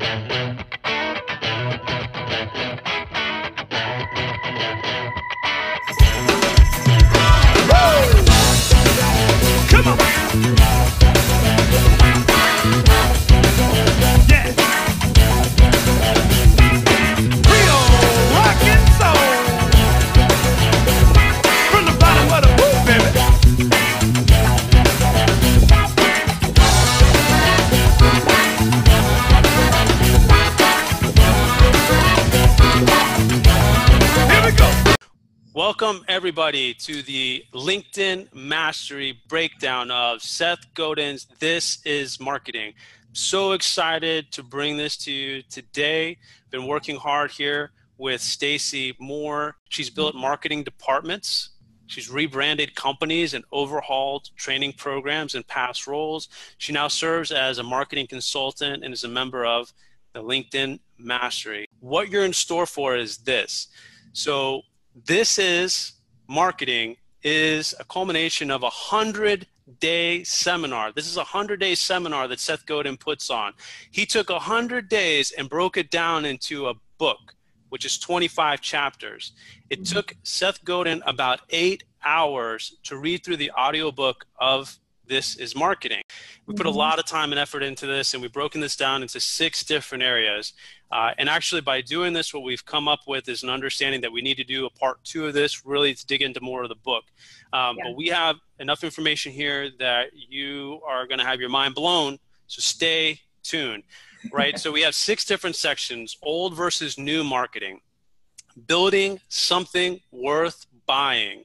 Welcome, everybody, to the LinkedIn Mastery breakdown of Seth Godin's This is Marketing. So excited to bring this to you today. Been working hard here with Stacy Moore. She's built marketing departments. She's rebranded companies and overhauled training programs in past roles. She now serves as a marketing consultant and is a member of the LinkedIn Mastery. What you're in store for is this. So, this is marketing is a culmination of a hundred day seminar. This is a hundred day seminar that Seth Godin puts on. He took a hundred days and broke it down into a book, which is 25 chapters. It took Seth Godin about eight hours to read through the audiobook of this is marketing. We put a mm-hmm. lot of time and effort into this, and we've broken this down into six different areas. Uh, and actually, by doing this, what we've come up with is an understanding that we need to do a part two of this, really to dig into more of the book. Um, yeah. But we have enough information here that you are going to have your mind blown. So stay tuned, right? so we have six different sections: old versus new marketing, building something worth buying, mm-hmm.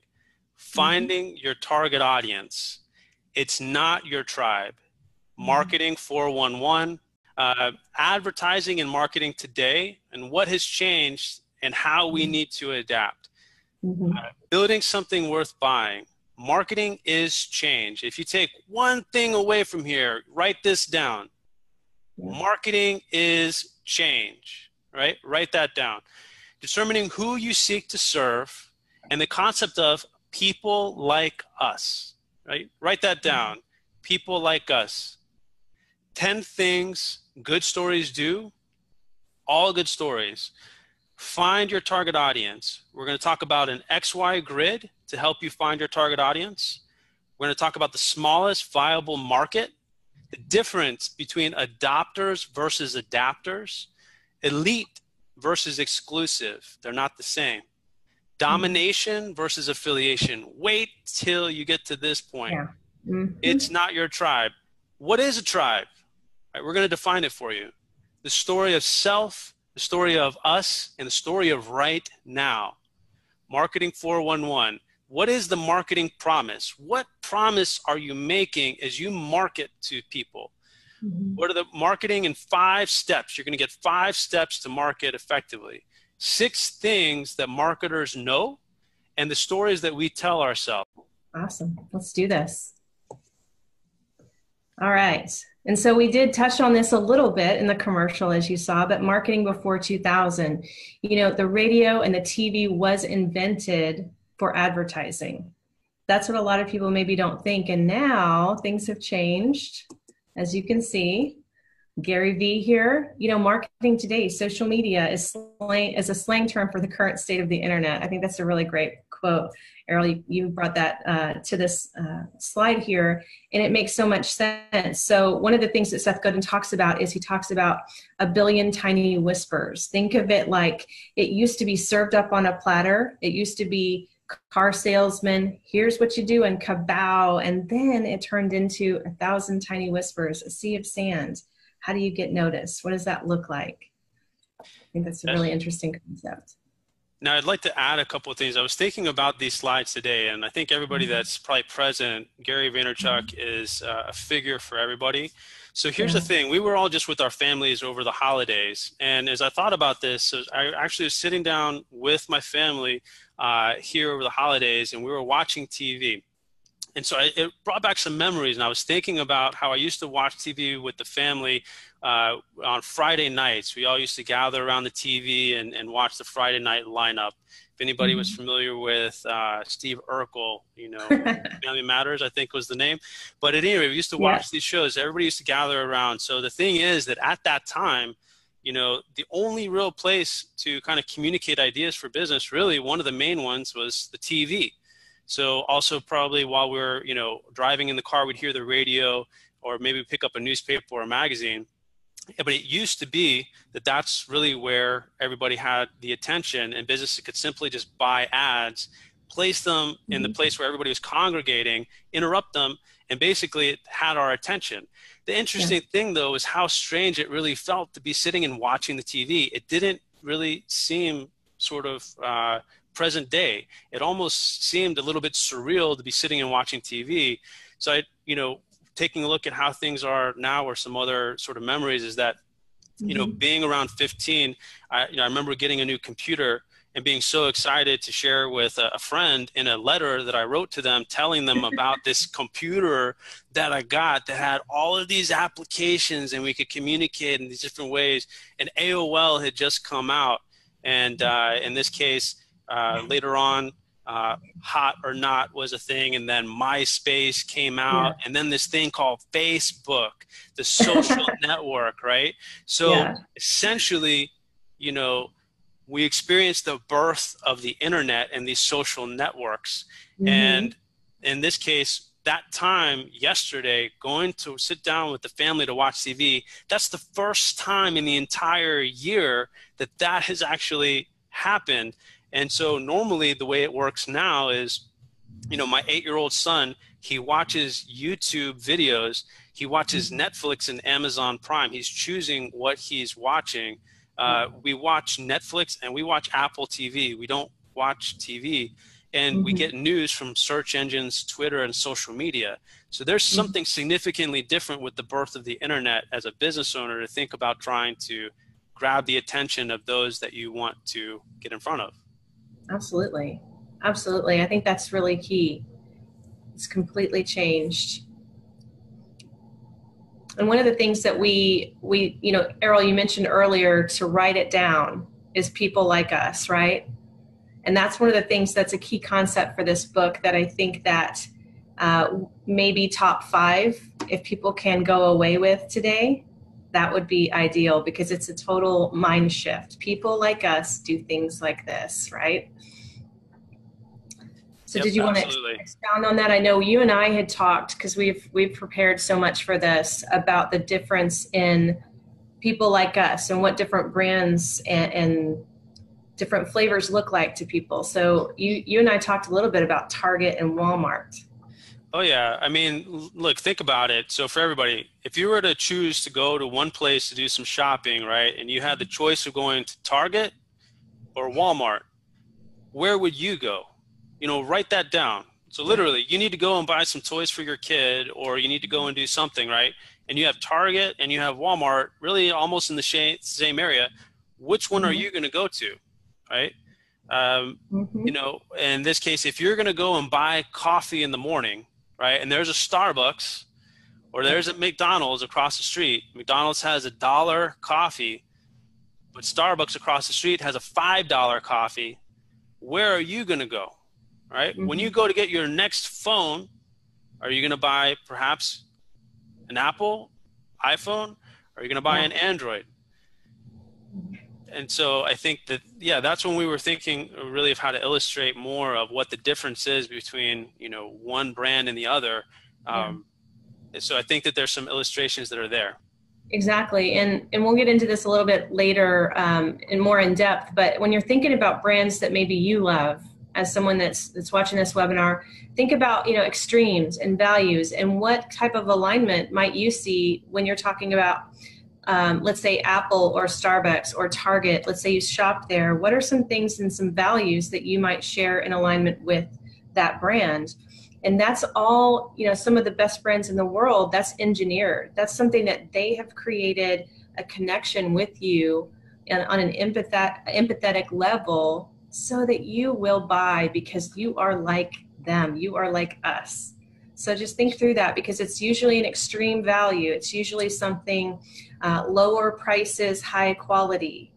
finding mm-hmm. your target audience it's not your tribe. Mm-hmm. Marketing 411, uh, advertising and marketing today, and what has changed and how we mm-hmm. need to adapt. Mm-hmm. Uh, building something worth buying. Marketing is change. If you take one thing away from here, write this down. Marketing is change, right? Write that down. Determining who you seek to serve and the concept of people like us right? Write that down. People like us. 10 things good stories do, all good stories. Find your target audience. We're going to talk about an XY grid to help you find your target audience. We're going to talk about the smallest viable market, the difference between adopters versus adapters, elite versus exclusive. They're not the same. Domination versus affiliation. Wait till you get to this point. Yeah. Mm-hmm. It's not your tribe. What is a tribe? Right, we're going to define it for you. The story of self, the story of us, and the story of right now. Marketing 411. What is the marketing promise? What promise are you making as you market to people? Mm-hmm. What are the marketing in five steps? You're going to get five steps to market effectively six things that marketers know and the stories that we tell ourselves. Awesome. Let's do this. All right. And so we did touch on this a little bit in the commercial, as you saw, but marketing before 2000, you know, the radio and the TV was invented for advertising. That's what a lot of people maybe don't think. And now things have changed, as you can see. Gary Vee here. You know, marketing today, social media is slang, is a slang term for the current state of the internet. I think that's a really great quote. Errol, you brought that uh, to this uh, slide here, and it makes so much sense. So, one of the things that Seth Godin talks about is he talks about a billion tiny whispers. Think of it like it used to be served up on a platter. It used to be car salesman, here's what you do, and kabow. And then it turned into a thousand tiny whispers, a sea of sand how do you get noticed? What does that look like? I think that's a really interesting concept. Now, I'd like to add a couple of things. I was thinking about these slides today, and I think everybody mm-hmm. that's probably present, Gary Vaynerchuk mm-hmm. is uh, a figure for everybody. So here's yeah. the thing: we were all just with our families over the holidays, and as I thought about this, I actually was sitting down with my family uh, here over the holidays, and we were watching TV and so I, it brought back some memories and i was thinking about how i used to watch tv with the family uh, on friday nights we all used to gather around the tv and, and watch the friday night lineup if anybody mm-hmm. was familiar with uh, steve urkel you know family matters i think was the name but at any rate we used to watch yeah. these shows everybody used to gather around so the thing is that at that time you know, the only real place to kind of communicate ideas for business, really, one of the main ones was the TV. So also probably while we're, you know, driving in the car, we'd hear the radio or maybe pick up a newspaper or a magazine. But it used to be that that's really where everybody had the attention and businesses could simply just buy ads, place them in the mm-hmm. place where everybody was congregating, interrupt them, and basically it had our attention. The interesting yeah. thing, though, is how strange it really felt to be sitting and watching the TV. It didn't really seem sort of uh, present day. It almost seemed a little bit surreal to be sitting and watching TV. So I, you know, taking a look at how things are now, or some other sort of memories, is that, you mm-hmm. know, being around 15, I, you know, I remember getting a new computer and being so excited to share with a, friend in a letter that I wrote to them telling them about this computer that I got that had all of these applications and we could communicate in these different ways. And AOL had just come out. And uh, in this case, uh, later on, uh, hot or not was a thing and then myspace came out yeah. and then this thing called facebook the social network right so yeah. essentially you know we experienced the birth of the internet and these social networks. Mm-hmm. And in this case, that time yesterday, going to sit down with the family to watch TV, that's the first time in the entire year that that has actually happened. And so normally the way it works now is, you know, my eight year old son, he watches YouTube videos, he watches mm-hmm. Netflix and Amazon Prime. He's choosing what he's watching uh, we watch Netflix and we watch Apple TV. We don't watch TV. And mm-hmm. we get news from search engines, Twitter, and social media. So there's mm-hmm. something significantly different with the birth of the internet as a business owner to think about trying to grab the attention of those that you want to get in front of. Absolutely. Absolutely. I think that's really key. It's completely changed and one of the things that we we you know errol you mentioned earlier to write it down is people like us right and that's one of the things that's a key concept for this book that i think that uh, maybe top five if people can go away with today that would be ideal because it's a total mind shift people like us do things like this right so yep, did you want to expound on that? I know you and I had talked because we've we've prepared so much for this about the difference in people like us and what different brands and, and different flavors look like to people. So you you and I talked a little bit about Target and Walmart. Oh yeah, I mean, look, think about it. So for everybody, if you were to choose to go to one place to do some shopping, right, and you had the choice of going to Target or Walmart, where would you go? you know, write that down. So literally, you need to go and buy some toys for your kid, or you need to go and do something, right? And you have Target and you have Walmart, really almost in the same area. Which one mm-hmm. are you going to go to, right? Um, mm-hmm. You know, in this case, if you're going to go and buy coffee in the morning, right, and there's a Starbucks or there's a McDonald's across the street, McDonald's has a dollar coffee, but Starbucks across the street has a five dollar coffee. Where are you going to go? right? Mm-hmm. When you go to get your next phone, are you going to buy perhaps an Apple iPhone? Or are you going to buy an Android? And so I think that yeah, that's when we were thinking really of how to illustrate more of what the difference is between you know one brand and the other. Um, yeah. So I think that there's some illustrations that are there. Exactly, and and we'll get into this a little bit later um, and more in depth. But when you're thinking about brands that maybe you love, as someone that's that's watching this webinar think about you know extremes and values and what type of alignment might you see when you're talking about um, let's say apple or starbucks or target let's say you shop there what are some things and some values that you might share in alignment with that brand? And that's all you know some of the best brands in the world that's engineered. That's something that they have created a connection with you and on an empathetic, empathetic level so that you will buy because you are like them, you are like us. So just think through that because it's usually an extreme value. It's usually something uh, lower prices, high quality.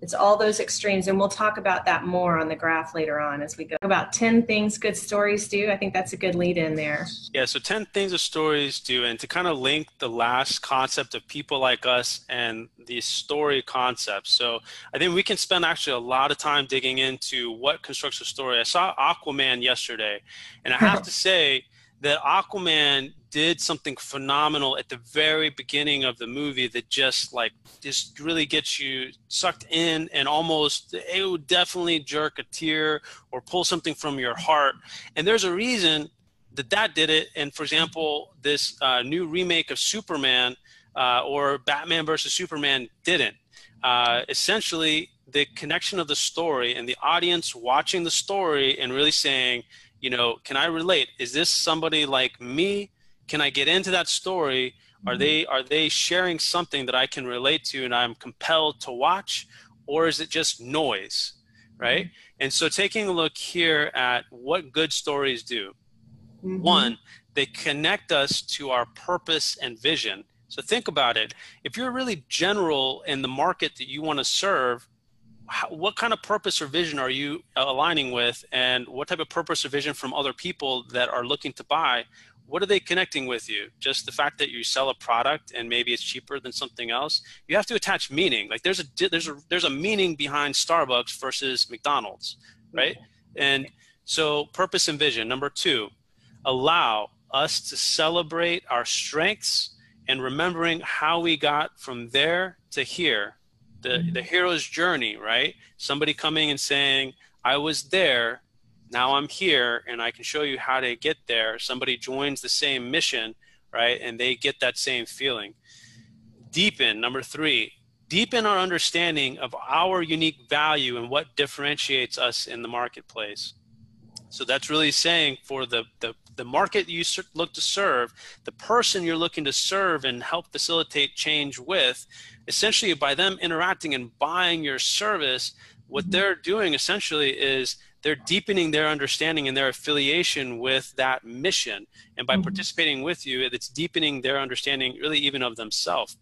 it's all those extremes and we'll talk about that more on the graph later on as we go. About 10 things good stories do. I think that's a good lead in there. Yeah so 10 things of stories do and to kind of link the last concept of people like us and the story concept. So i think we can spend actually a lot of time digging into what constructs a story. I saw aquaman yesterday and i have to say that aquaman did something phenomenal at the very beginning of the movie that just like just really gets you sucked in and almost it would definitely jerk a tear or pull something from your heart. And there's a reason that that did it. And for example this uh, new remake of superman uh, or batman versus superman didn't. Uh, essentially the connection of the story and the audience watching the story and really saying you know can i relate is this somebody like me can I get into that story? Are mm-hmm. they are they sharing something that I can relate to and I'm compelled to watch, or is it just noise, right? Mm-hmm. And so taking a look here at what good stories do. Mm-hmm. One, they connect us to our purpose and vision. So think about it. If you're really general in the market that you want to serve, how, what kind of purpose or vision are you uh, aligning with and what type of purpose or vision from other people that are looking to buy what are they connecting with you? Just the fact that you sell a product and maybe it's cheaper than something else. You have to attach meaning. Like there's a there's a there's a meaning behind Starbucks versus McDonald's, right? And so purpose and vision. Number two, allow us to celebrate our strengths and remembering how we got from there to here. The mm-hmm. the hero's journey, right? Somebody coming and saying, I was there now I'm here and I can show you how to get there. Somebody joins the same mission, right? And they get that same feeling. Deepen, number three, deepen our understanding of our unique value and what differentiates us in the marketplace. So that's really saying for the, the, the market you look to serve, the person you're looking to serve and help facilitate change with, essentially by them interacting and buying your service, what mm-hmm. they're doing essentially is they're deepening their understanding and their affiliation with that mission. And by mm-hmm. participating with you, it's deepening their understanding, really, even of themselves.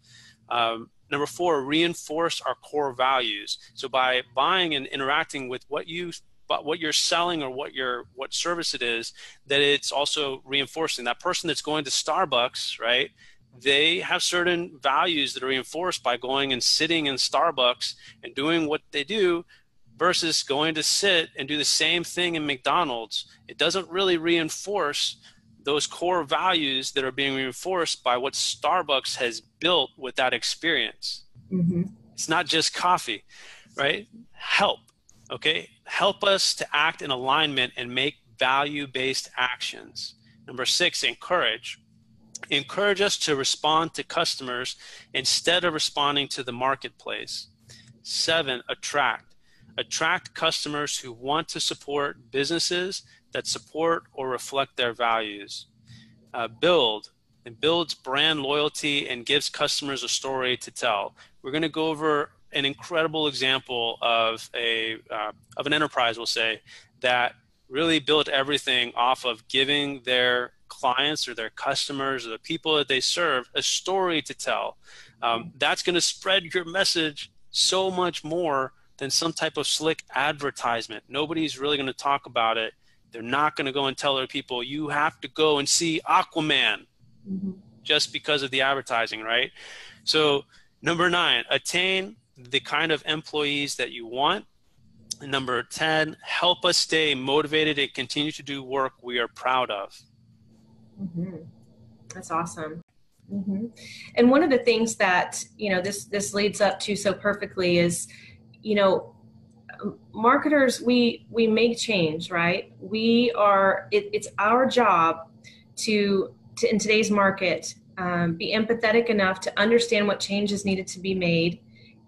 Um, number four, reinforce our core values. So by buying and interacting with what you what you're selling or what your what service it is, that it's also reinforcing that person that's going to Starbucks, right? They have certain values that are reinforced by going and sitting in Starbucks and doing what they do versus going to sit and do the same thing in McDonald's. It doesn't really reinforce those core values that are being reinforced by what Starbucks has built with that experience. Mm-hmm. It's not just coffee, right? Help, okay? Help us to act in alignment and make value based actions. Number six, encourage. Encourage us to respond to customers instead of responding to the marketplace. Seven, attract attract customers who want to support businesses that support or reflect their values. Uh, build and builds brand loyalty and gives customers a story to tell. We're going to go over an incredible example of a uh, of an enterprise, we'll say, that really built everything off of giving their clients or their customers or the people that they serve a story to tell. Um, that's going to spread your message so much more than some type of slick advertisement. Nobody's really going to talk about it. They're not going to go and tell other people, you have to go and see Aquaman mm-hmm. just because of the advertising, right? So, number nine, attain the kind of employees that you want. Number 10, help us stay motivated and continue to do work we are proud of. Mm-hmm. That's awesome. Mm-hmm. And one of the things that you know this this leads up to so perfectly is you know marketers we we make change right we are it, it's our job to, to in today's market um, be empathetic enough to understand what changes needed to be made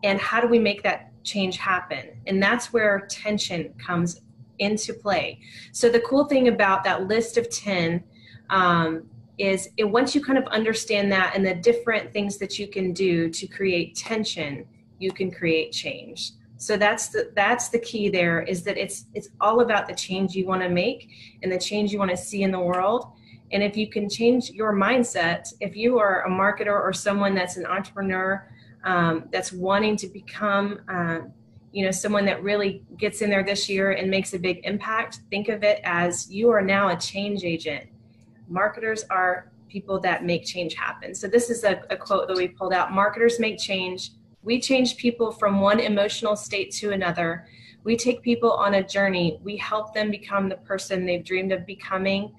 and how do we make that change happen? And that's where tension comes into play. So the cool thing about that list of 10 um, is it, once you kind of understand that and the different things that you can do to create tension you can create change. So that's the that's the key there is that it's it's all about the change you want to make and the change you want to see in the world. And if you can change your mindset if you are a marketer or someone that's an entrepreneur um, that's wanting to become uh, you know someone that really gets in there this year and makes a big impact think of it as you are now a change agent. Marketers are people that make change happen. So this is a, a quote that we pulled out. Marketers make change. We change people from one emotional state to another. We take people on a journey. We help them become the person they've dreamed of becoming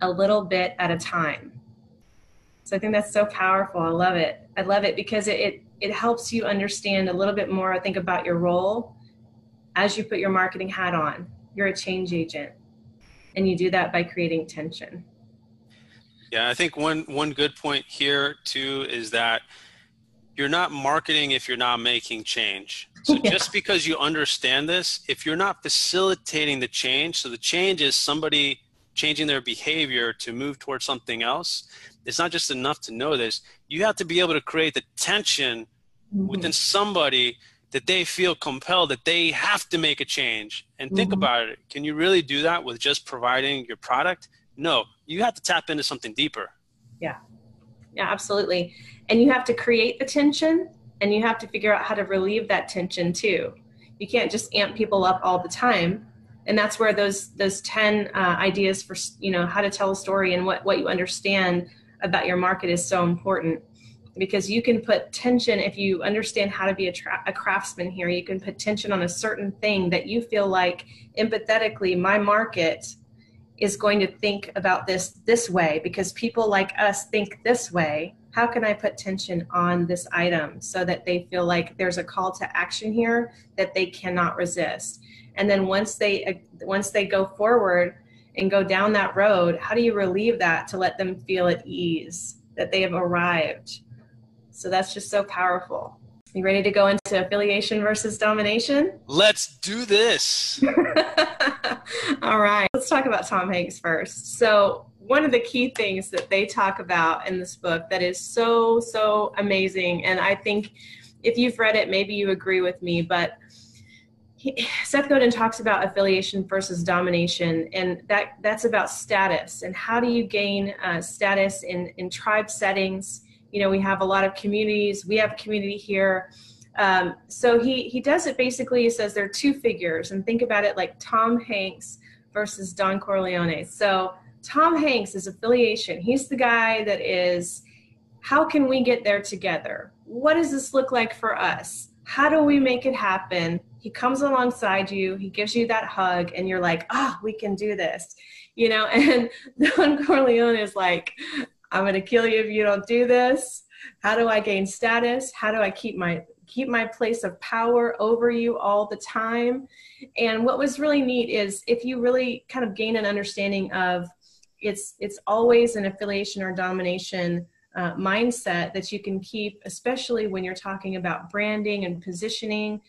a little bit at a time. So i think that's so powerful. I love it. I love it because it, it it helps you understand a little bit more, I think, about your role as you put your marketing hat on. You're a change agent, and you do that by creating tension. Yeah, I think one one good point here too is that you're not marketing if you're not making change. So yeah. just because you understand this, if you're not facilitating the change, so the change is somebody changing their behavior to move towards something else, it's not just enough to know this. You have to be able to create the tension mm-hmm. within somebody that they feel compelled that they have to make a change. And think mm-hmm. about it. Can you really do that with just providing your product? No, you have to tap into something deeper. Yeah. Yeah, absolutely. And you have to create the tension and you have to figure out how to relieve that tension too. You can't just amp people up all the time and that's where those those 10 uh, ideas for you know how to tell a story and what what you understand about your market is so important because you can put tension if you understand how to be a, tra- a, craftsman here you can put tension on a certain thing that you feel like empathetically my market is going to think about this this way because people like us think this way. How can i put tension on this item so that they feel like there's a call to action here that they cannot resist? And then once they uh, once they go forward and go down that road how do you relieve that to let them feel at ease that they have arrived? So that's just so powerful. You ready to go into affiliation versus domination? Let's do this. All right let's talk about tom hanks first. So one of the key things that they talk about in this book that is so so amazing and i think if you've read it maybe you agree with me but Seth Godin talks about affiliation versus domination, and that that's about status and how do you gain uh, status in in tribe settings. You know, we have a lot of communities. We have a community here. Um, so he he does it basically. He says there are two figures, and think about it like Tom Hanks versus Don Corleone. So Tom Hanks is affiliation. He's the guy that is. How can we get there together? What does this look like for us? How do we make it happen? he comes alongside you he gives you that hug and you're like ah oh, we can do this you know? And don corleone is like i'm to kill you if you don't do this. How do i gain status? How do i keep my keep my place of power over you all the time? And what was really neat is if you really kind of gain an understanding of it's it's always an affiliation or domination uh, mindset that you can keep especially when you're talking about branding and positioning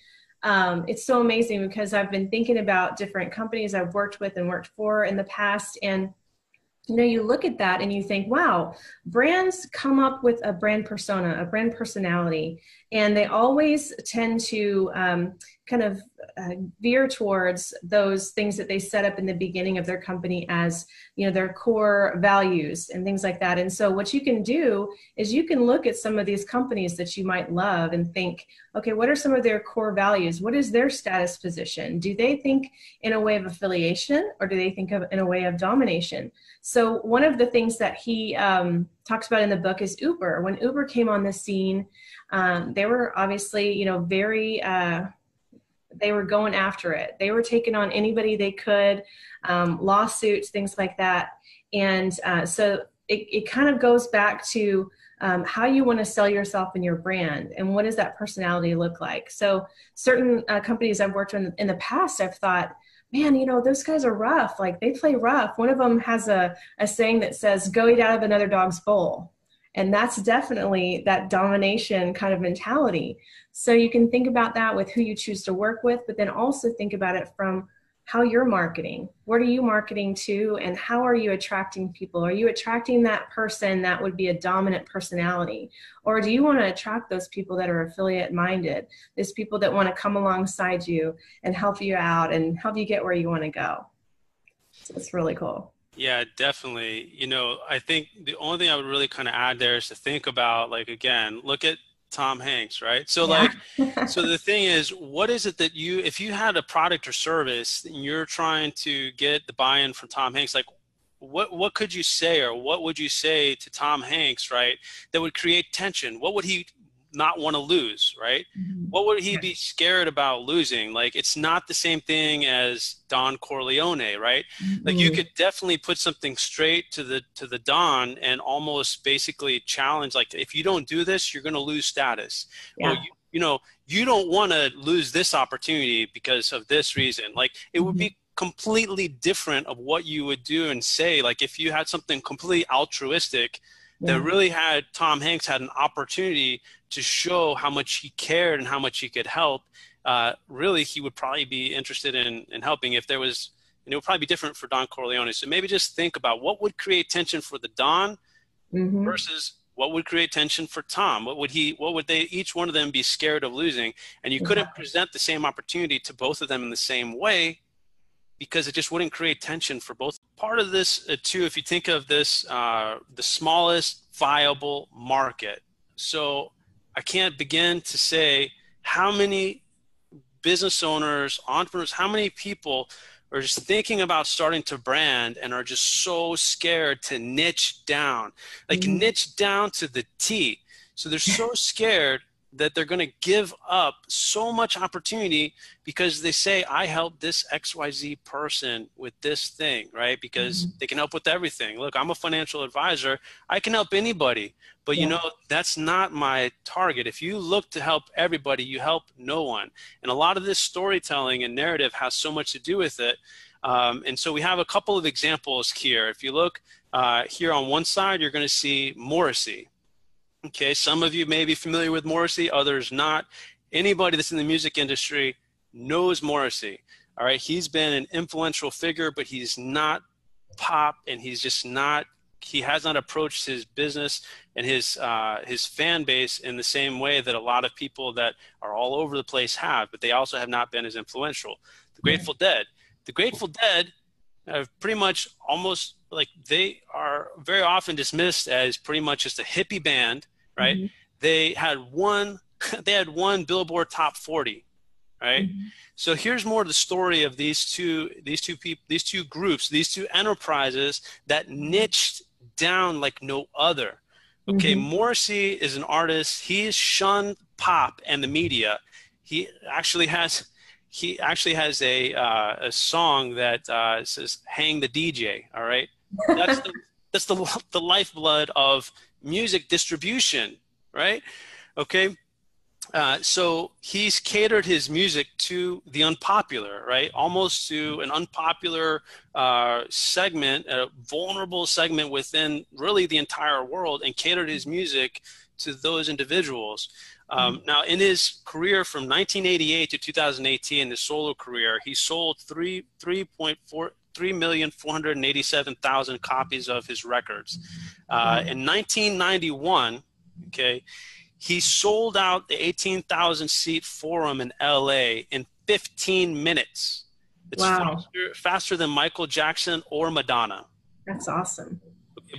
um, it's so amazing because I've been thinking about different companies I've worked with and worked for in the past. And, you know, you look at that and you think, wow, brands come up with a brand persona, a brand personality, and they always tend to um, kind of uh, veer towards those things that they set up in the beginning of their company as you know their core values and things like that. And so what you can do is you can look at some of these companies that you might love and think okay what are some of their core values? What is their status position? Do they think in a way of affiliation or do they think of in a way of domination? So one of the things that he um, talks about in the book is uber. When uber came on the scene um, they were obviously you know very uh, they were going after it. They were taking on anybody they could, um, lawsuits, things like that. And uh, so it, it kind of goes back to um, how you want to sell yourself and your brand and what does that personality look like. So certain uh, companies I've worked in in the past, I've thought, man, you know, those guys are rough. Like they play rough. One of them has a, a saying that says, go eat out of another dog's bowl. And that's definitely that domination kind of mentality. So you can think about that with who you choose to work with, but then also think about it from how you're marketing. What are you marketing to, and how are you attracting people? Are you attracting that person that would be a dominant personality? Or do you want to attract those people that are affiliate minded? Those people that want to come alongside you and help you out and help you get where you want to go. So it's really cool. Yeah, definitely. You know, I think the only thing I would really kind of add there is to think about, like, again, look at Tom Hanks, right? So yeah. like, so the thing is, what is it that you, if you had a product or service and you're trying to get the buy-in from Tom Hanks, like what what could you say or what would you say to Tom Hanks, right? That would create tension. What would he not want to lose, right? Mm-hmm. What would he be scared about losing? Like it's not the same thing as Don Corleone, right? Mm-hmm. Like you mm-hmm. could definitely put something straight to the to the Don and almost basically challenge like if you don't do this, you're going to lose status. Yeah. Or you, you know, you don't want to lose this opportunity because of this reason. Like it would be mm-hmm. completely different of what you would do and say like if you had something completely altruistic yeah. that really had Tom Hanks had an opportunity to show how much he cared and how much he could help, uh, really he would probably be interested in, in helping if there was, and it would probably be different for Don Corleone. So maybe just think about what would create tension for the Don mm-hmm. versus what would create tension for Tom? What would he, what would they, each one of them be scared of losing? And you couldn't present the same opportunity to both of them in the same way because it just wouldn't create tension for both. Part of this, uh, too, if you think of this, uh, the smallest viable market. So I can't begin to say how many business owners, entrepreneurs, how many people are just thinking about starting to brand and are just so scared to niche down, like mm-hmm. niche down to the T. So they're so scared that they're going to give up so much opportunity because they say i help this xyz person with this thing right? Because mm-hmm. they can help with everything. Look i'm a financial advisor. I can help anybody. But yeah. you know that's not my target. If you look to help everybody you help no one. And a lot of this storytelling and narrative has so much to do with it. Um, and so we have a couple of examples here. If you look uh, here on one side you're going to see morrissey Okay, some of you may be familiar with Morrissey, others not. Anybody that's in the music industry knows Morrissey. All right, he's been an influential figure, but he's not pop, and he's just not. He has not approached his business and his uh, his fan base in the same way that a lot of people that are all over the place have, but they also have not been as influential. The Grateful Dead. The Grateful Dead have pretty much almost like they are very often dismissed as pretty much just a hippie band right? Mm-hmm. They had one they had one Billboard Top 40, right? Mm-hmm. So here's more of the story of these two these two people these two groups these two enterprises that niched down like no other. Okay, mm-hmm. Morrissey is an artist. He shunned pop and the media. He actually has he actually has a uh, a song that uh, says "Hang the DJ." All right, that's the that's the the lifeblood of music distribution, right? Okay. Uh, so he's catered his music to the unpopular, right? Almost to an unpopular uh, segment, a vulnerable segment within really the entire world, and catered his music to those individuals. Um, mm-hmm. Now, in his career from 1988 to 2018, his solo career, he sold three 3.4 3,487,000 copies of his records. Uh, in 1991, okay, he sold out the 18,000 seat forum in LA in 15 minutes. It's wow. faster, faster than Michael Jackson or Madonna. That's awesome.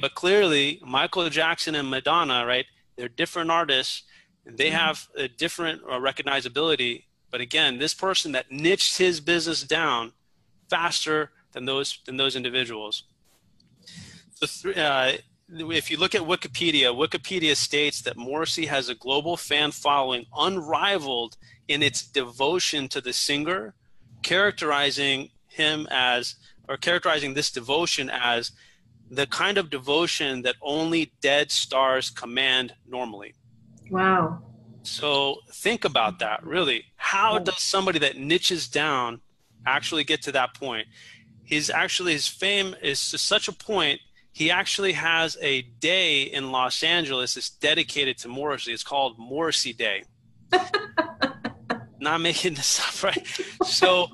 But clearly, Michael Jackson and Madonna, right? They're different artists. And they mm-hmm. have a different uh, recognizability. But again, this person that niched his business down faster than those than those individuals. So, uh, if you look at Wikipedia, Wikipedia states that Morrissey has a global fan following unrivaled in its devotion to the singer, characterizing him as or characterizing this devotion as the kind of devotion that only dead stars command normally. Wow. So think about that really. How does somebody that niches down actually get to that point? He's actually his fame is to such a point he actually has a day in Los Angeles that's dedicated to Morrissey. It's called Morrissey Day. Not making this up, right? So,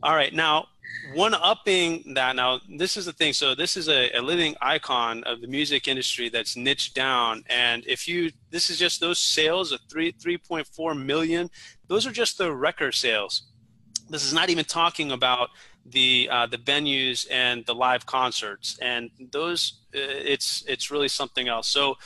all right, now one upping that now this is the thing so this is a, a, living icon of the music industry that's niched down and if you this is just those sales of 3 3.4 million those are just the record sales this is not even talking about the uh, the venues and the live concerts and those uh, it's it's really something else so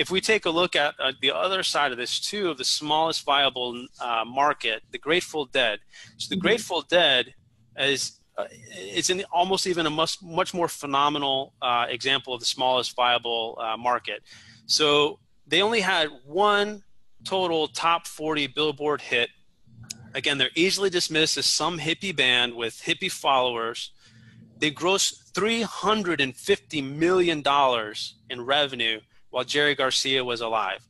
if we take a look at uh, the other side of this too, of the smallest viable uh, market, the Grateful Dead. So the mm-hmm. Grateful Dead is uh, it's in almost even a much much more phenomenal uh, example of the smallest viable uh, market. So they only had one total top 40 Billboard hit. Again, they're easily dismissed as some hippie band with hippie followers. They grossed 350 million dollars in revenue while Jerry Garcia was alive.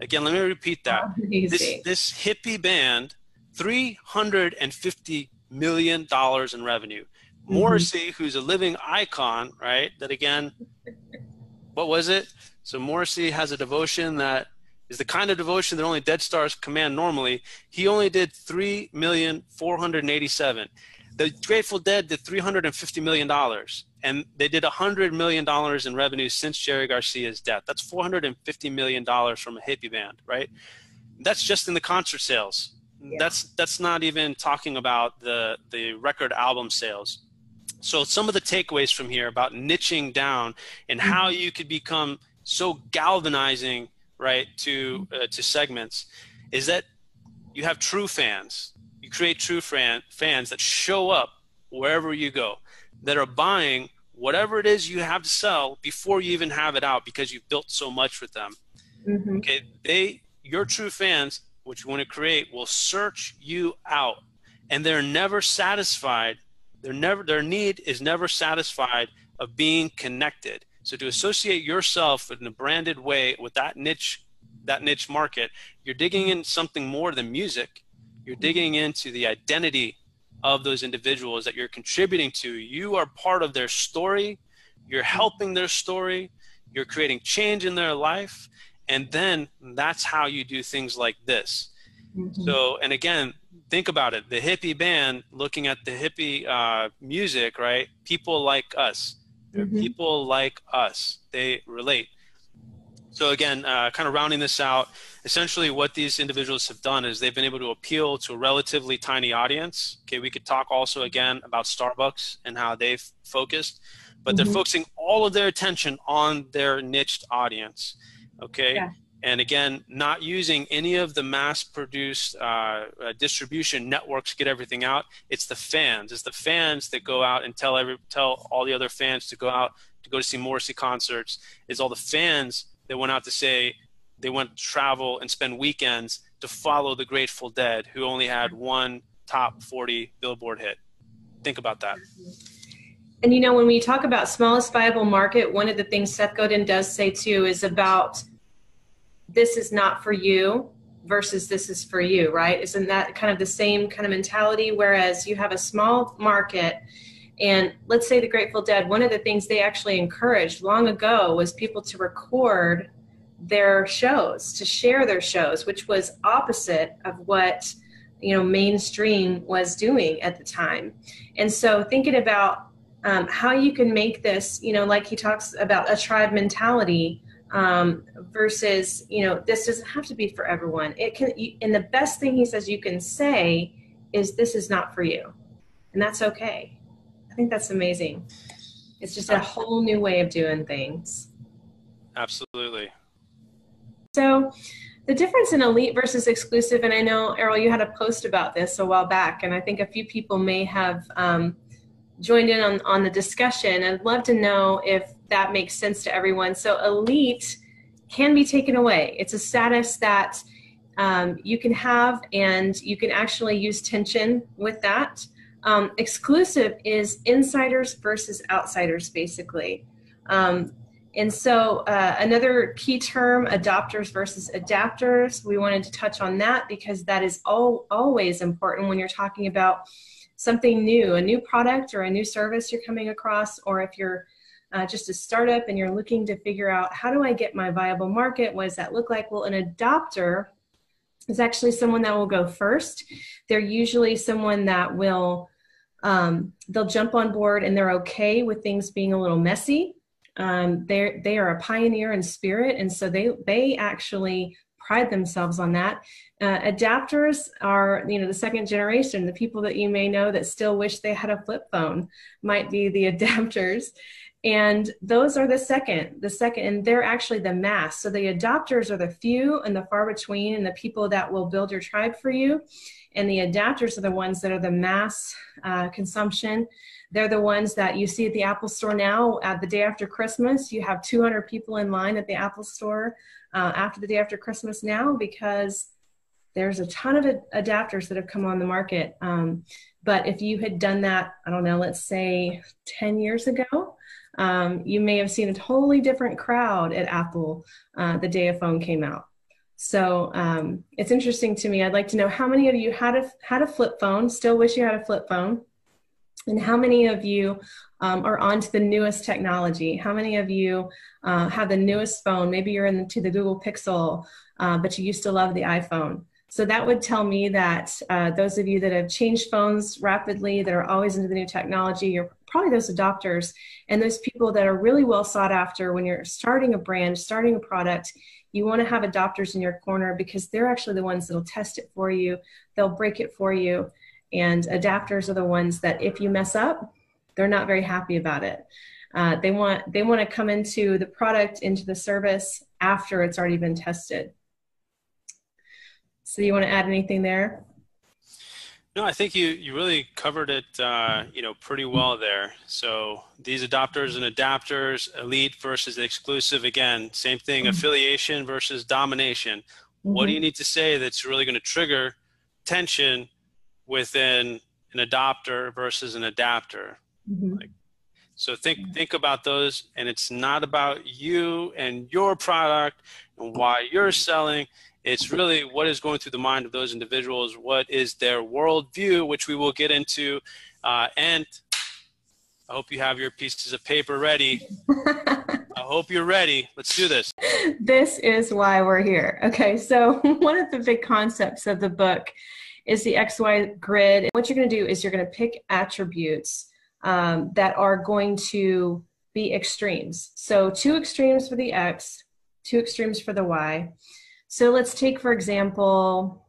Again, let me repeat that. This, this hippie band, $350 million in revenue. Mm-hmm. Morrissey, who's a living icon, right? That again, what was it? So Morrissey has a devotion that is the kind of devotion that only dead stars command normally. He only did three million four hundred eighty-seven. The Grateful Dead did three hundred and fifty million dollars and they did $100 million in revenue since Jerry Garcia's death. That's $450 million from a hippie band, right? That's just in the concert sales. Yeah. That's that's not even talking about the the record album sales. So some of the takeaways from here about niching down and mm-hmm. how you could become so galvanizing, right, to uh, to segments, is that you have true fans. You create true fan, fans that show up wherever you go, that are buying whatever it is you have to sell before you even have it out because you've built so much with them. Mm-hmm. Okay, they your true fans, which you want to create, will search you out, and they're never satisfied. They're never their need is never satisfied of being connected. So to associate yourself in a branded way with that niche, that niche market, you're digging in something more than music. You're digging into the identity of those individuals that you're contributing to. You are part of their story, you're helping their story, you're creating change in their life, and then that's how you do things like this. Mm-hmm. So, and again, think about it the hippie band looking at the hippie uh, music, right? People like us. Mm-hmm. People like us. They relate. So again, uh, kind of rounding this out, essentially what these individuals have done is they've been able to appeal to a relatively tiny audience. Okay, we could talk also again about Starbucks and how they've focused, but mm-hmm. they're focusing all of their attention on their niched audience. Okay. Yeah. And again, not using any of the mass-produced uh, uh, distribution networks to get everything out. It's the fans. It's the fans that go out and tell every tell all the other fans to go out to go to see Morrissey concerts. It's all the fans that went out to say they went to travel and spend weekends to follow the Grateful Dead, who only had one top 40 Billboard hit. Think about that. And you know, when we talk about smallest viable market, one of the things Seth Godin does say too is about this is not for you versus this is for you, right? Isn't that kind of the same kind of mentality? Whereas you have a small market, and let's say the Grateful Dead, one of the things they actually encouraged long ago was people to record their shows, to share their shows, which was opposite of what you know mainstream was doing at the time. And so thinking about um, how you can make this, you know, like he talks about a tribe mentality um, versus, you know, this doesn't have to be for everyone. It can, and the best thing he says you can say is, "This is not for you," and that's okay. I think that's amazing. It's just a whole new way of doing things. Absolutely. So the difference in elite versus exclusive, and I know Errol, you had a post about this a while back, and I think a few people may have um, joined in on, on the discussion. I'd love to know if that makes sense to everyone. So elite can be taken away. It's a status that um, you can have, and you can actually use tension with that. Um, exclusive is insiders versus outsiders, basically. Um, and so, uh, another key term adopters versus adapters. We wanted to touch on that because that is all, always important when you're talking about something new, a new product or a new service you're coming across, or if you're uh, just a startup and you're looking to figure out how do I get my viable market? What does that look like? Well, an adopter is actually someone that will go first. They're usually someone that will um, they'll jump on board and they're okay with things being a little messy um, they they are a pioneer in spirit, and so they they actually pride themselves on that. Uh, adapters are you know the second generation, the people that you may know that still wish they had a flip phone might be the adapters. And those are the second the second and they're actually the mass. So the adopters are the few and the far between and the people that will build your tribe for you. And the adapters are the ones that are the mass uh, consumption. They're the ones that you see at the apple store now at the day after christmas. You have 200 people in line at the apple store uh, after the day after christmas now because there's a ton of adapters that have come on the market. Um, but if you had done that i don't know let's say 10 years ago um, you may have seen a totally different crowd at apple uh, the day a phone came out so um, it's interesting to me. I'd like to know how many of you had a had a flip phone, still wish you had a flip phone, and how many of you um, are onto the newest technology? How many of you uh, have the newest phone? Maybe you're into the Google Pixel, uh, but you used to love the iPhone. So that would tell me that uh, those of you that have changed phones rapidly, that are always into the new technology, you're probably those adopters and those people that are really well sought after when you're starting a brand, starting a product you want to have adopters in your corner because they're actually the ones that'll test it for you. They'll break it for you. And adapters are the ones that if you mess up they're not very happy about it. Uh, they want they want to come into the product into the service after it's already been tested. So you want to add anything there no, I think you, you really covered it, uh, you know, pretty well there. So these adopters and adapters, elite versus exclusive, again, same thing, mm-hmm. affiliation versus domination. Mm-hmm. What do you mm-hmm. need to say that's really going to trigger tension within an adopter versus an adapter? Mm-hmm. Like, so think think about those, and it's not about you and your product and why you're selling. It's really what is going through the mind of those individuals, what is their worldview, which we will get into. Uh, and I hope you have your pieces of paper ready. I hope you're ready. Let's do this. This is why we're here. Okay, so one of the big concepts of the book is the XY grid. What you're going to do is you're going to pick attributes um, that are going to be extremes. So, two extremes for the X, two extremes for the Y. So let's take, for example,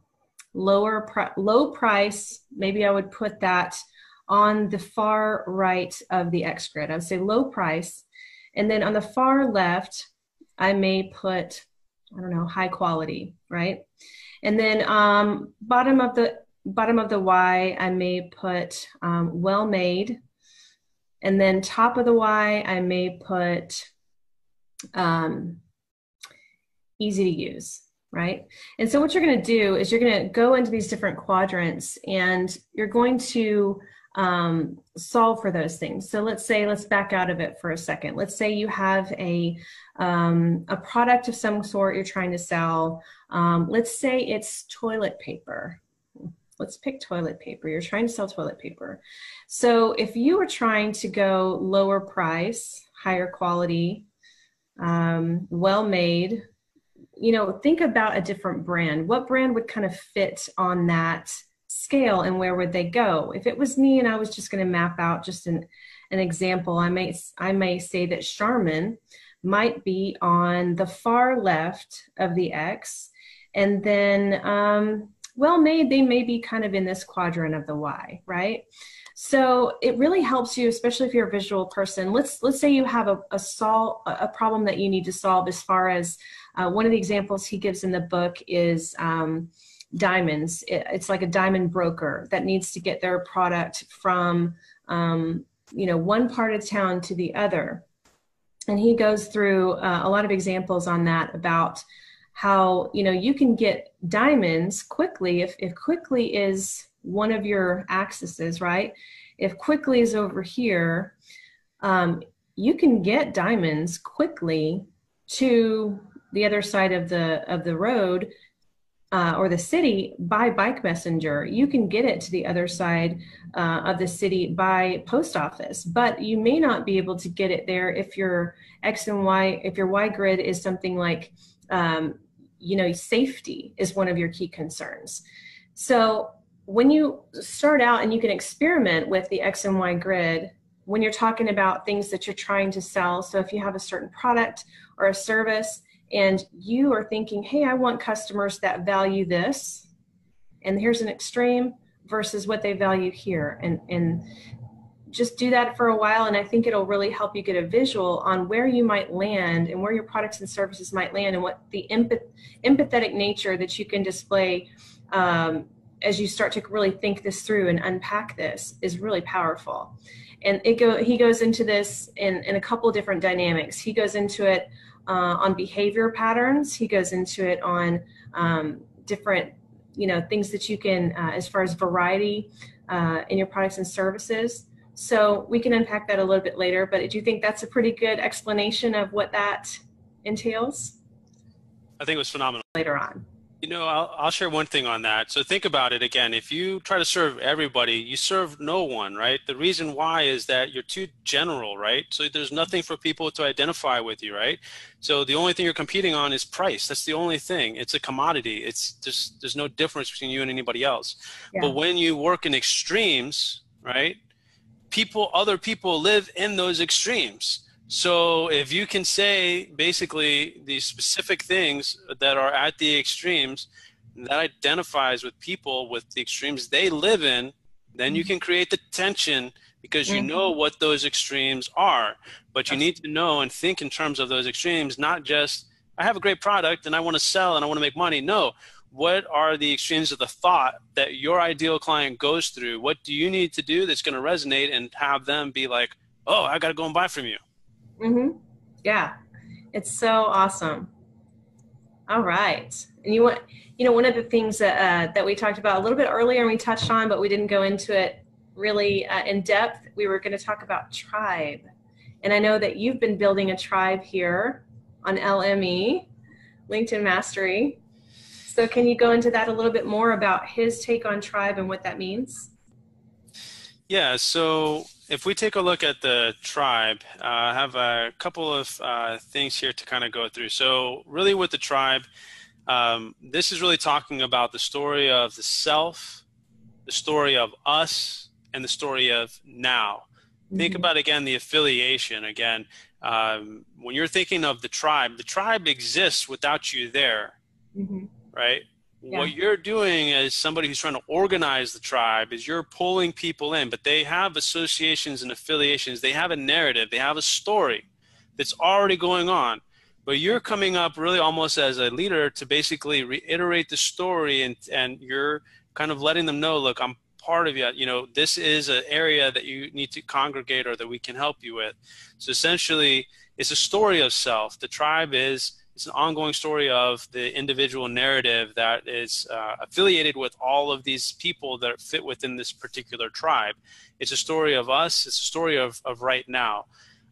lower low price. Maybe I would put that on the far right of the X grid. I would say low price. And then on the far left, I may put, I don't know, high quality, right? And then um, bottom of the bottom of the Y, I may put um, well made. And then top of the Y, I may put um, easy to use right? And so what you're going to do is you're going to go into these different quadrants and you're going to um, solve for those things. So let's say, let's back out of it for a second. Let's say you have a, um, a product of some sort you're trying to sell. Um, let's say it's toilet paper. Let's pick toilet paper. You're trying to sell toilet paper. So if you were trying to go lower price, higher quality, um, well made, you know, think about a different brand. What brand would kind of fit on that scale and where would they go? If it was me and I was just going to map out just an, an example, I may, I may say that Charmin might be on the far left of the X. And then um, well made, they may be kind of in this quadrant of the Y, right? So it really helps you, especially if you're a visual person. Let's let's say you have a a sol a problem that you need to solve as far as uh, one of the examples he gives in the book is um, diamonds. It, it's like a diamond broker that needs to get their product from um, you know one part of town to the other, and he goes through uh, a lot of examples on that about how you know you can get diamonds quickly if if quickly is one of your axes, right? If quickly is over here, um, you can get diamonds quickly to the other side of the of the road uh, or the city by bike messenger. You can get it to the other side uh, of the city by post office, but you may not be able to get it there if your X and Y, if your Y grid is something like, um, you know, safety is one of your key concerns. So when you start out and you can experiment with the X and Y grid, when you're talking about things that you're trying to sell, so if you have a certain product or a service and you are thinking, hey, I want customers that value this, and here's an extreme versus what they value here. And, and just do that for a while and i think it'll really help you get a visual on where you might land and where your products and services might land and what the empath- empathetic nature that you can display um, as you start to really think this through and unpack this is really powerful and it go he goes into this in, in a couple different dynamics he goes into it uh, on behavior patterns. He goes into it on um, different you know things that you can uh, as far as variety uh, in your products and services. So we can unpack that a little bit later but do you think that's a pretty good explanation of what that entails? I think it was phenomenal. Later on you know, I'll, I'll share one thing on that. So think about it again. If you try to serve everybody, you serve no one, right? The reason why is that you're too general, right? So there's nothing for people to identify with you, right? So the only thing you're competing on is price. That's the only thing. It's a commodity. It's just there's no difference between you and anybody else. Yeah. But when you work in extremes, right? People, other people live in those extremes. So if you can say basically these specific things that are at the extremes that identifies with people with the extremes they live in, then you mm-hmm. can create the tension because you know mm-hmm. what those extremes are. But you need to know and think in terms of those extremes, not just I have a great product and I want to sell and I want to make money. No, what are the extremes of the thought that your ideal client goes through? What do you need to do that's going to resonate and have them be like, oh, I got to go and buy from you? Mm-hmm. Yeah, it's so awesome. All right, and you want you know one of the things that uh, that we talked about a little bit earlier and we touched on, but we didn't go into it really uh, in depth. We were going to talk about tribe, and I know that you've been building a tribe here on LME, LinkedIn Mastery. So can you go into that a little bit more about his take on tribe and what that means? Yeah, so if we take a look at the tribe, uh, I have a couple of uh, things here to kind of go through. So, really, with the tribe, um, this is really talking about the story of the self, the story of us, and the story of now. Mm-hmm. Think about again the affiliation. Again, um, when you're thinking of the tribe, the tribe exists without you there, mm-hmm. right? Yeah. What you're doing as somebody who's trying to organize the tribe is you're pulling people in, but they have associations and affiliations. They have a narrative, they have a story that's already going on. But you're coming up really almost as a leader to basically reiterate the story and, and you're kind of letting them know, look, I'm part of you. You know, this is an area that you need to congregate or that we can help you with. So essentially, it's a story of self. The tribe is it's an ongoing story of the individual narrative that is uh, affiliated with all of these people that fit within this particular tribe. It's a story of us. It's a story of, of right now.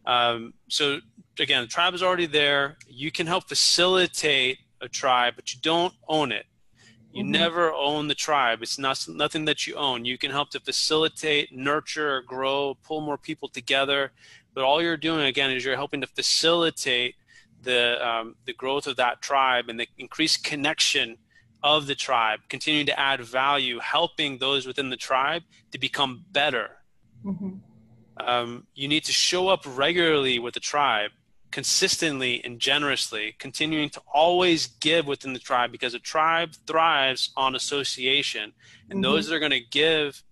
Um, so again, the tribe is already there. You can help facilitate a tribe, but you don't own it. You mm-hmm. never own the tribe. It's not nothing that you own. You can help to facilitate, nurture, grow, pull more people together. But all you're doing again is you're helping to facilitate the um, the growth of that tribe and the increased connection of the tribe, continuing to add value, helping those within the tribe to become better. Mm-hmm. Um, you need to show up regularly with the tribe, consistently and generously, continuing to always give within the tribe because a tribe thrives on association. And mm-hmm. those that are going to give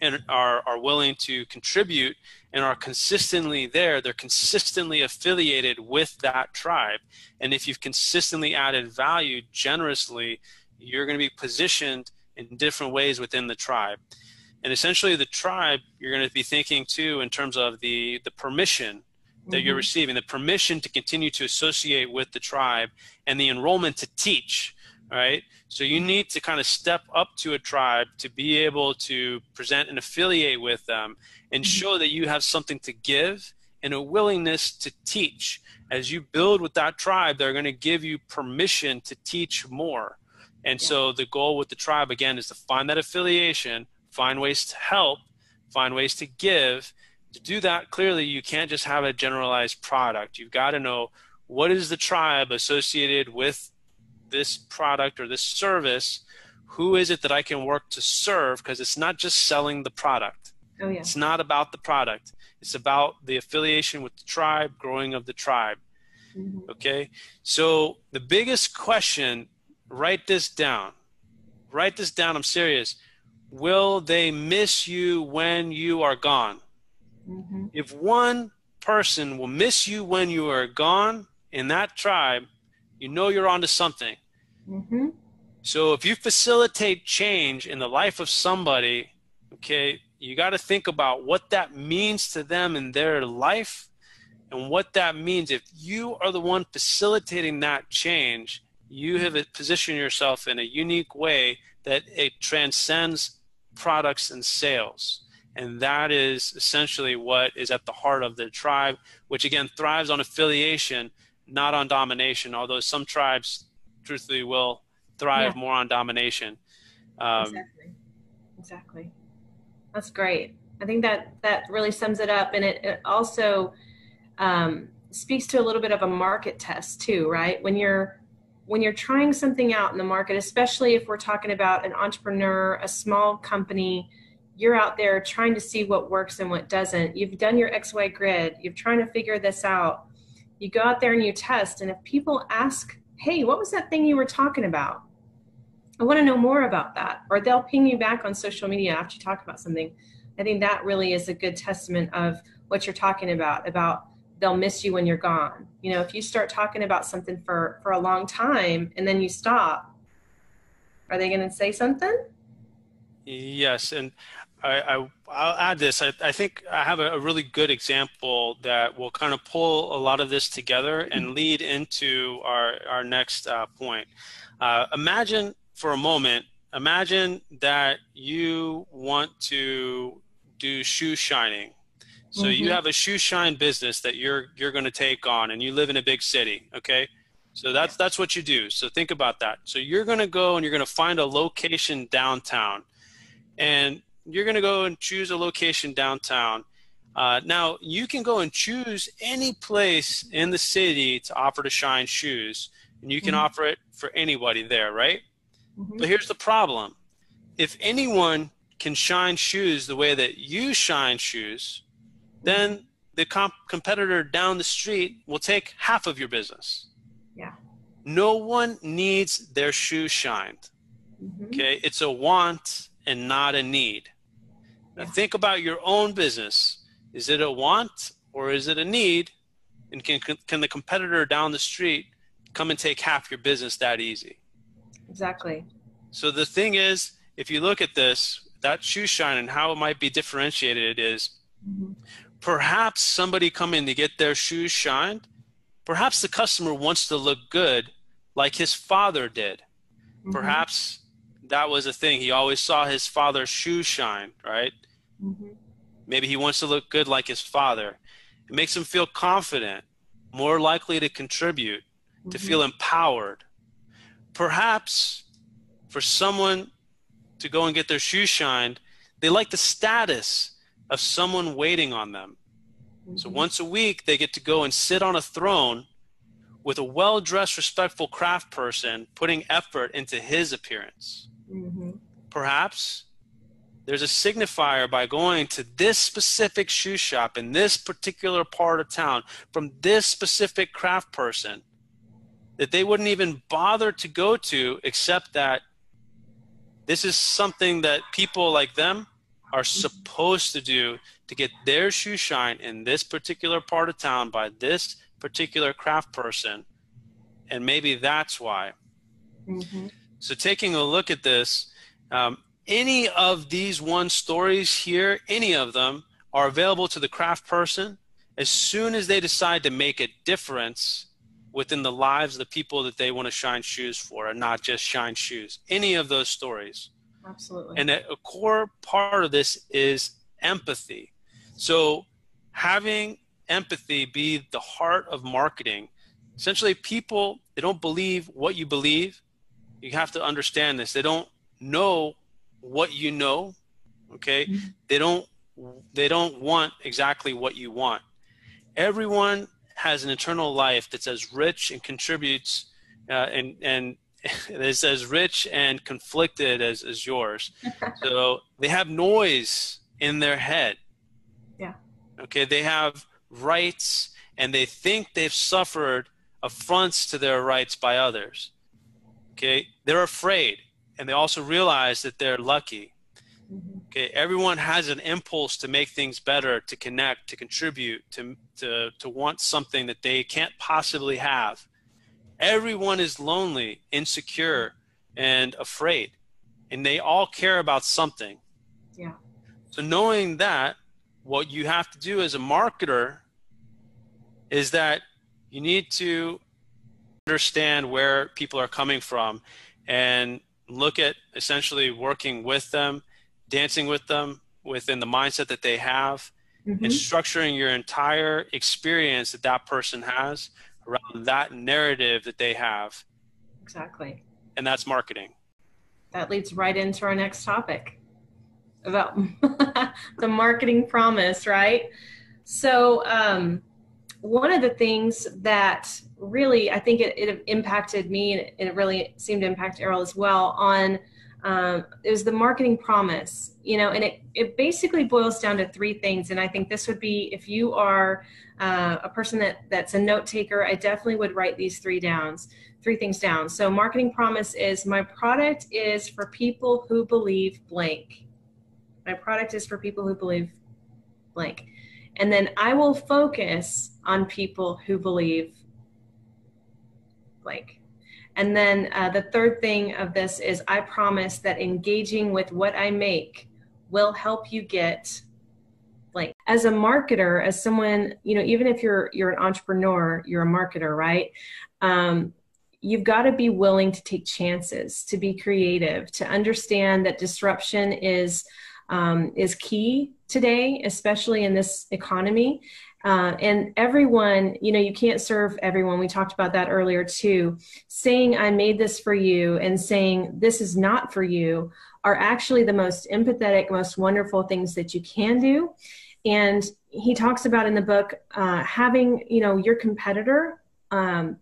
and are, are willing to contribute and are consistently there, they're consistently affiliated with that tribe. And if you've consistently added value generously, you're going to be positioned in different ways within the tribe. And essentially, the tribe, you're going to be thinking too in terms of the, the permission that mm-hmm. you're receiving, the permission to continue to associate with the tribe, and the enrollment to teach right? So you need to kind of step up to a tribe to be able to present and affiliate with them and mm-hmm. show that you have something to give and a willingness to teach. As you build with that tribe, they're going to give you permission to teach more. And yeah. so the goal with the tribe, again, is to find that affiliation, find ways to help, find ways to give. To do that, clearly, you can't just have a generalized product. You've got to know what is the tribe associated with this product or this service, who is it that I can work to serve? Because it's not just selling the product. Oh, yeah. It's not about the product. It's about the affiliation with the tribe, growing of the tribe. Mm-hmm. Okay. So the biggest question, write this down. Write this down. I'm serious. Will they miss you when you are gone? Mm-hmm. If one person will miss you when you are gone in that tribe, you know you're onto something. Mm-hmm. So if you facilitate change in the life of somebody, okay, you got to think about what that means to them in their life and what that means. If you are the one facilitating that change, you have positioned yourself in a unique way that it transcends products and sales. And that is essentially what is at the heart of the tribe, which again thrives on affiliation, not on domination, although some tribes truthfully will thrive yeah. more on domination. Um, exactly. Exactly. That's great. I think that that really sums it up, and it, it also um, speaks to a little bit of a market test too, right? When you're when you're trying something out in the market, especially if we're talking about an entrepreneur, a small company, you're out there trying to see what works and what doesn't. You've done your XY grid, you're trying to figure this out. You go out there and you test, and if people ask, Hey, what was that thing you were talking about? I want to know more about that. Or they'll ping you back on social media after you talk about something. I think that really is a good testament of what you're talking about, about they'll miss you when you're gone. You know, if you start talking about something for, for a long time and then you stop, are they going to say something? Yes. And I, I, will add this. I, I, think I have a, a, really good example that will kind of pull a lot of this together and mm-hmm. lead into our, our next uh, point. Uh, imagine for a moment, imagine that you want to do shoe shining. So mm-hmm. you have a shoe shine business that you're you're going to take on, and you live in a big city. Okay, so that's that's what you do. So think about that. So you're going to go and you're going to find a location downtown, and you're going to go and choose a location downtown. Uh, now you can go and choose any place in the city to offer to shine shoes, and you can mm-hmm. offer it for anybody there, right? Mm-hmm. But here's the problem if anyone can shine shoes the way that you shine shoes, then the comp- competitor down the street will take half of your business. Yeah. No one needs their shoes shined. Mm-hmm. Okay. It's a want and not a need. Now think about your own business. Is it a want or is it a need? And can, can the competitor down the street come and take half your business that easy? Exactly. So the thing is, if you look at this, that shoe shine and how it might be differentiated is mm-hmm. perhaps somebody coming to get their shoes shined, perhaps the customer wants to look good like his father did. Mm-hmm. Perhaps that was a thing. He always saw his father's shoe shine, right? Mm-hmm. Maybe he wants to look good like his father. It makes him feel confident, more likely to contribute, to feel mm-hmm. empowered perhaps for someone to go and get their shoes shined, they like the status of someone waiting on them. Mm-hmm. So once a week, they get to go and sit on a throne with a well dressed, respectful craft person putting effort into his appearance. Mm-hmm. Perhaps there's a signifier by going to this specific shoe shop in this particular part of town from this specific craft person that they wouldn't even bother to go to except that this is something that people like them are supposed to do to get their shoe shine in this particular part of town by this particular craft person and maybe that's why mm-hmm. so taking a look at this um, any of these one stories here any of them are available to the craft person as soon as they decide to make a difference within the lives of the people that they want to shine shoes for and not just shine shoes. Any of those stories. Absolutely. And a core part of this is empathy. So having empathy be the heart of marketing, essentially people they don't believe what you believe. You have to understand this. They don't know what you know. Okay? Mm-hmm. They don't they don't want exactly what you want. Everyone has an eternal life that's as rich and contributes uh, and and is as rich and conflicted as, as yours. so they have noise in their head. Yeah. Okay, they have rights and they think they've suffered affronts to their rights by others. Okay, they're afraid and they also realize that they're lucky. Mm-hmm. Okay, everyone has an impulse to make things better, to connect, to contribute, to, to, to want something that they can't possibly have. Everyone is lonely, insecure, and afraid, and they all care about something. Yeah. So, knowing that, what you have to do as a marketer is that you need to understand where people are coming from and look at essentially working with them, dancing with them within the mindset that they have, mm-hmm. and structuring your entire experience that that person has around that narrative that they have. Exactly. And that's marketing. That leads right into our next topic about the marketing promise, right? So, um, one of the things that really I think it, it impacted me and it really seemed to impact Errol as well on um, it was the marketing promise, you know, and it, it basically boils down to three things. And I think this would be if you are uh, a person that that's a note taker, I definitely would write these three downs, three things down. So marketing promise is my product is for people who believe blank. My product is for people who believe blank. And then I will focus on people who believe blank. And then uh, the third thing of this is I promise that engaging with what I make will help you get blank. As a marketer, as someone, you know, even if you're you're an entrepreneur, you're a marketer, right? Um, you've got to be willing to take chances, to be creative, to understand that disruption is um, is key today, especially in this economy. Uh, and everyone, you know, you can't serve everyone. We talked about that earlier too. Saying, I made this for you, and saying, this is not for you, are actually the most empathetic, most wonderful things that you can do. And he talks about in the book uh, having, you know, your competitor. Um,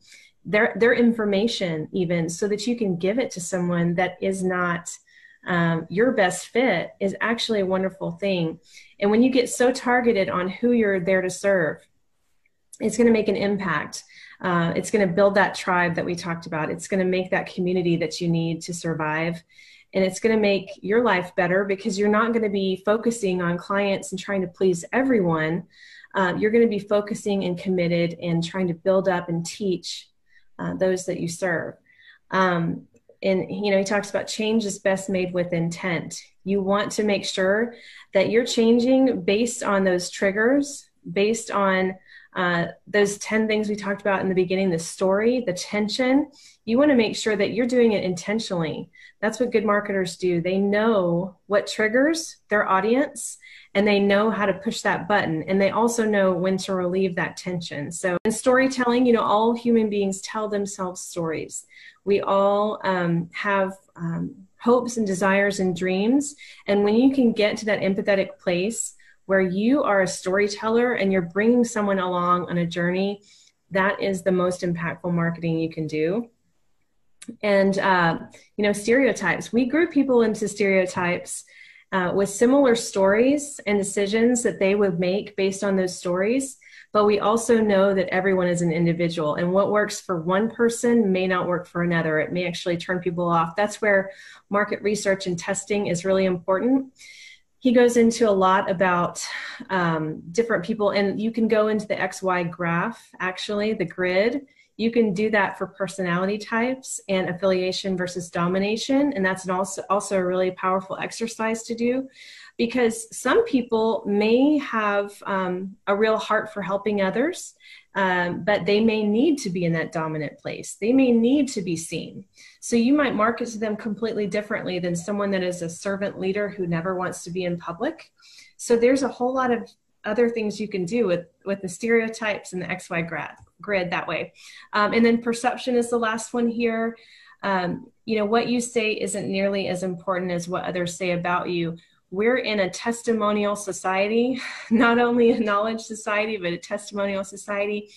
their their information even so that you can give it to someone that is not um, your best fit is actually a wonderful thing. And when you get so targeted on who you're there to serve, it's going to make an impact. Uh, it's going to build that tribe that we talked about. It's going to make that community that you need to survive. And it's going to make your life better because you're not going to be focusing on clients and trying to please everyone. Uh, you're going to be focusing and committed and trying to build up and teach uh, those that you serve. Um, and you know he talks about change is best made with intent. You want to make sure that you're changing based on those triggers based on uh, those 10 things we talked about in the beginning the story the tension you want to make sure that you're doing it intentionally. That's what good marketers do. They know what triggers their audience and they know how to push that button and they also know when to relieve that tension. So in storytelling you know all human beings tell themselves stories. We all um, have um, hopes and desires and dreams. And when you can get to that empathetic place where you are a storyteller and you're bringing someone along on a journey, that is the most impactful marketing you can do. And, uh, you know, stereotypes. We group people into stereotypes uh, with similar stories and decisions that they would make based on those stories but we also know that everyone is an individual and what works for one person may not work for another it may actually turn people off that's where market research and testing is really important he goes into a lot about um, different people and you can go into the xy graph actually the grid. You can do that for personality types and affiliation versus domination and that's an also also a really powerful exercise to do because some people may have um, a real heart for helping others, um, but they may need to be in that dominant place. They may need to be seen. So you might market to them completely differently than someone that is a servant leader who never wants to be in public. So there's a whole lot of other things you can do with with the stereotypes and the XY grad, grid that way. Um, and then perception is the last one here. Um, you know, what you say isn't nearly as important as what others say about you we're in a testimonial society, not only a knowledge society, but a testimonial society.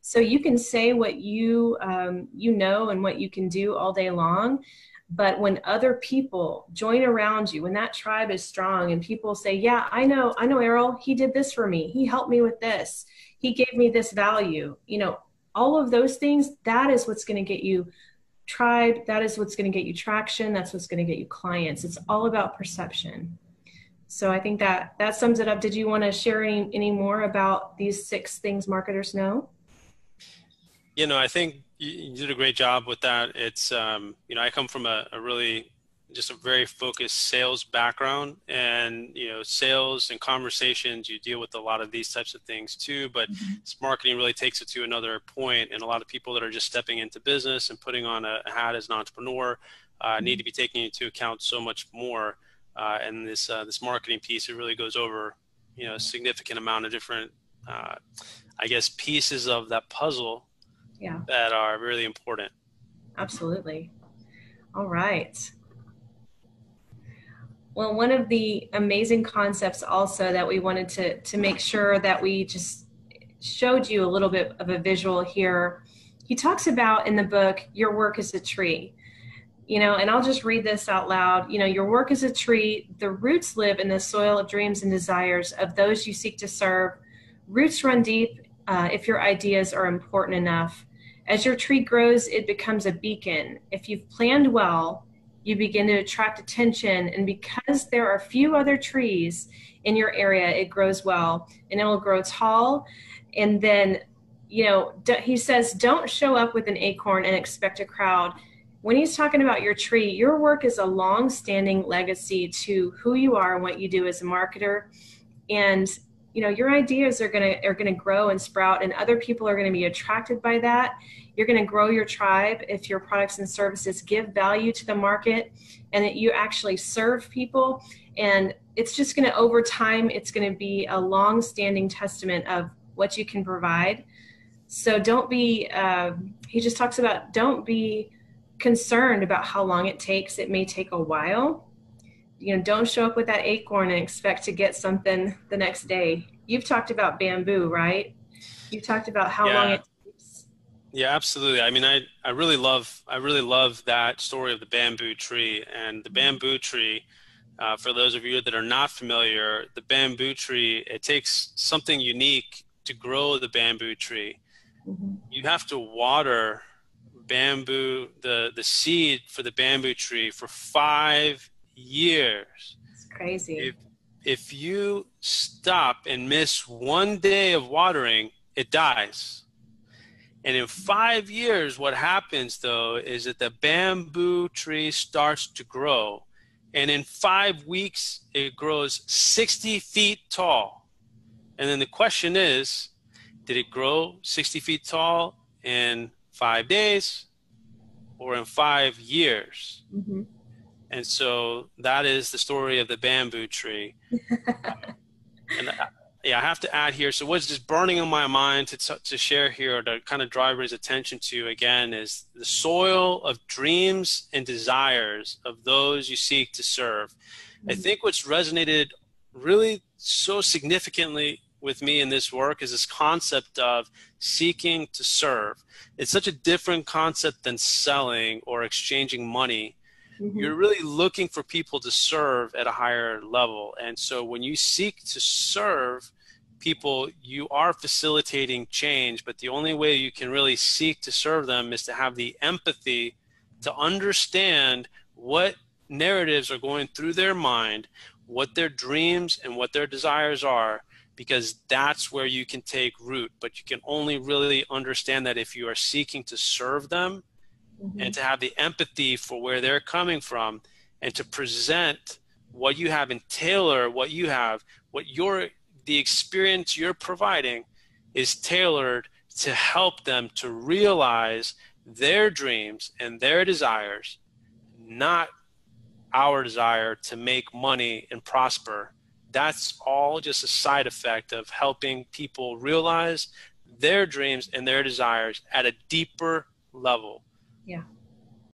So you can say what you um, you know and what you can do all day long, but when other people join around you, when that tribe is strong and people say, "Yeah, I know, I know Errol, he did this for me. He helped me with this. He gave me this value." You know, all of those things. That is what's going to get you tribe. That is what's going to get you traction. That's what's going to get you clients. It's all about perception. So I think that that sums it up. Did you want to share any, any more about these six things marketers know? You know, I think you, did a great job with that. It's, um, you know, I come from a, a really just a very focused sales background and you know sales and conversations you deal with a lot of these types of things too but mm-hmm. marketing really takes it to another point and a lot of people that are just stepping into business and putting on a, hat as an entrepreneur uh, mm-hmm. need to be taking into account so much more uh, and this uh, this marketing piece it really goes over you know a significant amount of different uh, i guess pieces of that puzzle yeah. that are really important absolutely all right well, one of the amazing concepts also that we wanted to, to make sure that we just showed you a little bit of a visual here. He talks about in the book, your work is a tree. You know, and I'll just read this out loud. You know, your work is a tree. The roots live in the soil of dreams and desires of those you seek to serve. Roots run deep uh, if your ideas are important enough. As your tree grows, it becomes a beacon. If you've planned well, you begin to attract attention. And because there are few other trees in your area, it grows well and it will grow tall. And then, you know, he says, don't show up with an acorn and expect a crowd. When he's talking about your tree, your work is a long standing legacy to who you are and what you do as a marketer. And you know your ideas are going to are going to grow and sprout and other people are going to be attracted by that. You're going to grow your tribe if your products and services give value to the market and that you actually serve people. And it's just going to over time it's going to be a long standing testament of what you can provide. So don't be uh, he just talks about don't be concerned about how long it takes it may take a while you know don't show up with that acorn and expect to get something the next day you've talked about bamboo right you talked about how yeah. long it takes. yeah, absolutely. I mean, I, I really love I really love that story of the bamboo tree and the bamboo tree. Uh, for those of you that are not familiar, the bamboo tree it takes something unique to grow the bamboo tree. Mm-hmm. You have to water bamboo the the seed for the bamboo tree for five years. It's crazy. If, if you stop and miss one day of watering, it dies and in five years, what happens though is that the bamboo tree starts to grow. And in five weeks, it grows 60 feet tall. And then the question is did it grow 60 feet tall in five days or in five years? Mm-hmm. And so that is the story of the bamboo tree. and yeah, I have to add here. So what's just burning in my mind to, to share here, to kind of drive his attention to again, is the soil of dreams and desires of those you seek to serve. Mm-hmm. I think what's resonated really so significantly with me in this work is this concept of seeking to serve. It's such a different concept than selling or exchanging money. Mm-hmm. You're really looking for people to serve at a higher level. And so when you seek to serve, people, you are facilitating change, but the only way you can really seek to serve them is to have the empathy to understand what narratives are going through their mind, what their dreams and what their desires are, because that's where you can take root. But you can only really understand that if you are seeking to serve them mm-hmm. and to have the empathy for where they're coming from and to present what you have and tailor what you have, what your the experience you're providing is tailored to help them to realize their dreams and their desires, not our desire to make money and prosper. That's all just a side effect of helping people realize their dreams and their desires at a deeper level. Yeah.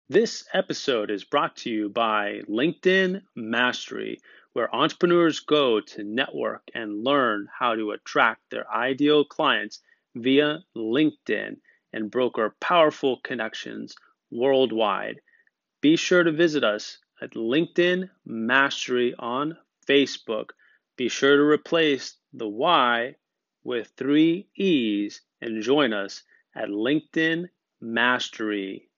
This episode is brought to you by LinkedIn Mastery where entrepreneurs go to network and learn how to attract their ideal clients via LinkedIn and broker powerful connections worldwide. Be sure to visit us at LinkedIn Mastery on Facebook. Be sure to replace the Y with three E's and join us at LinkedIn Mastery.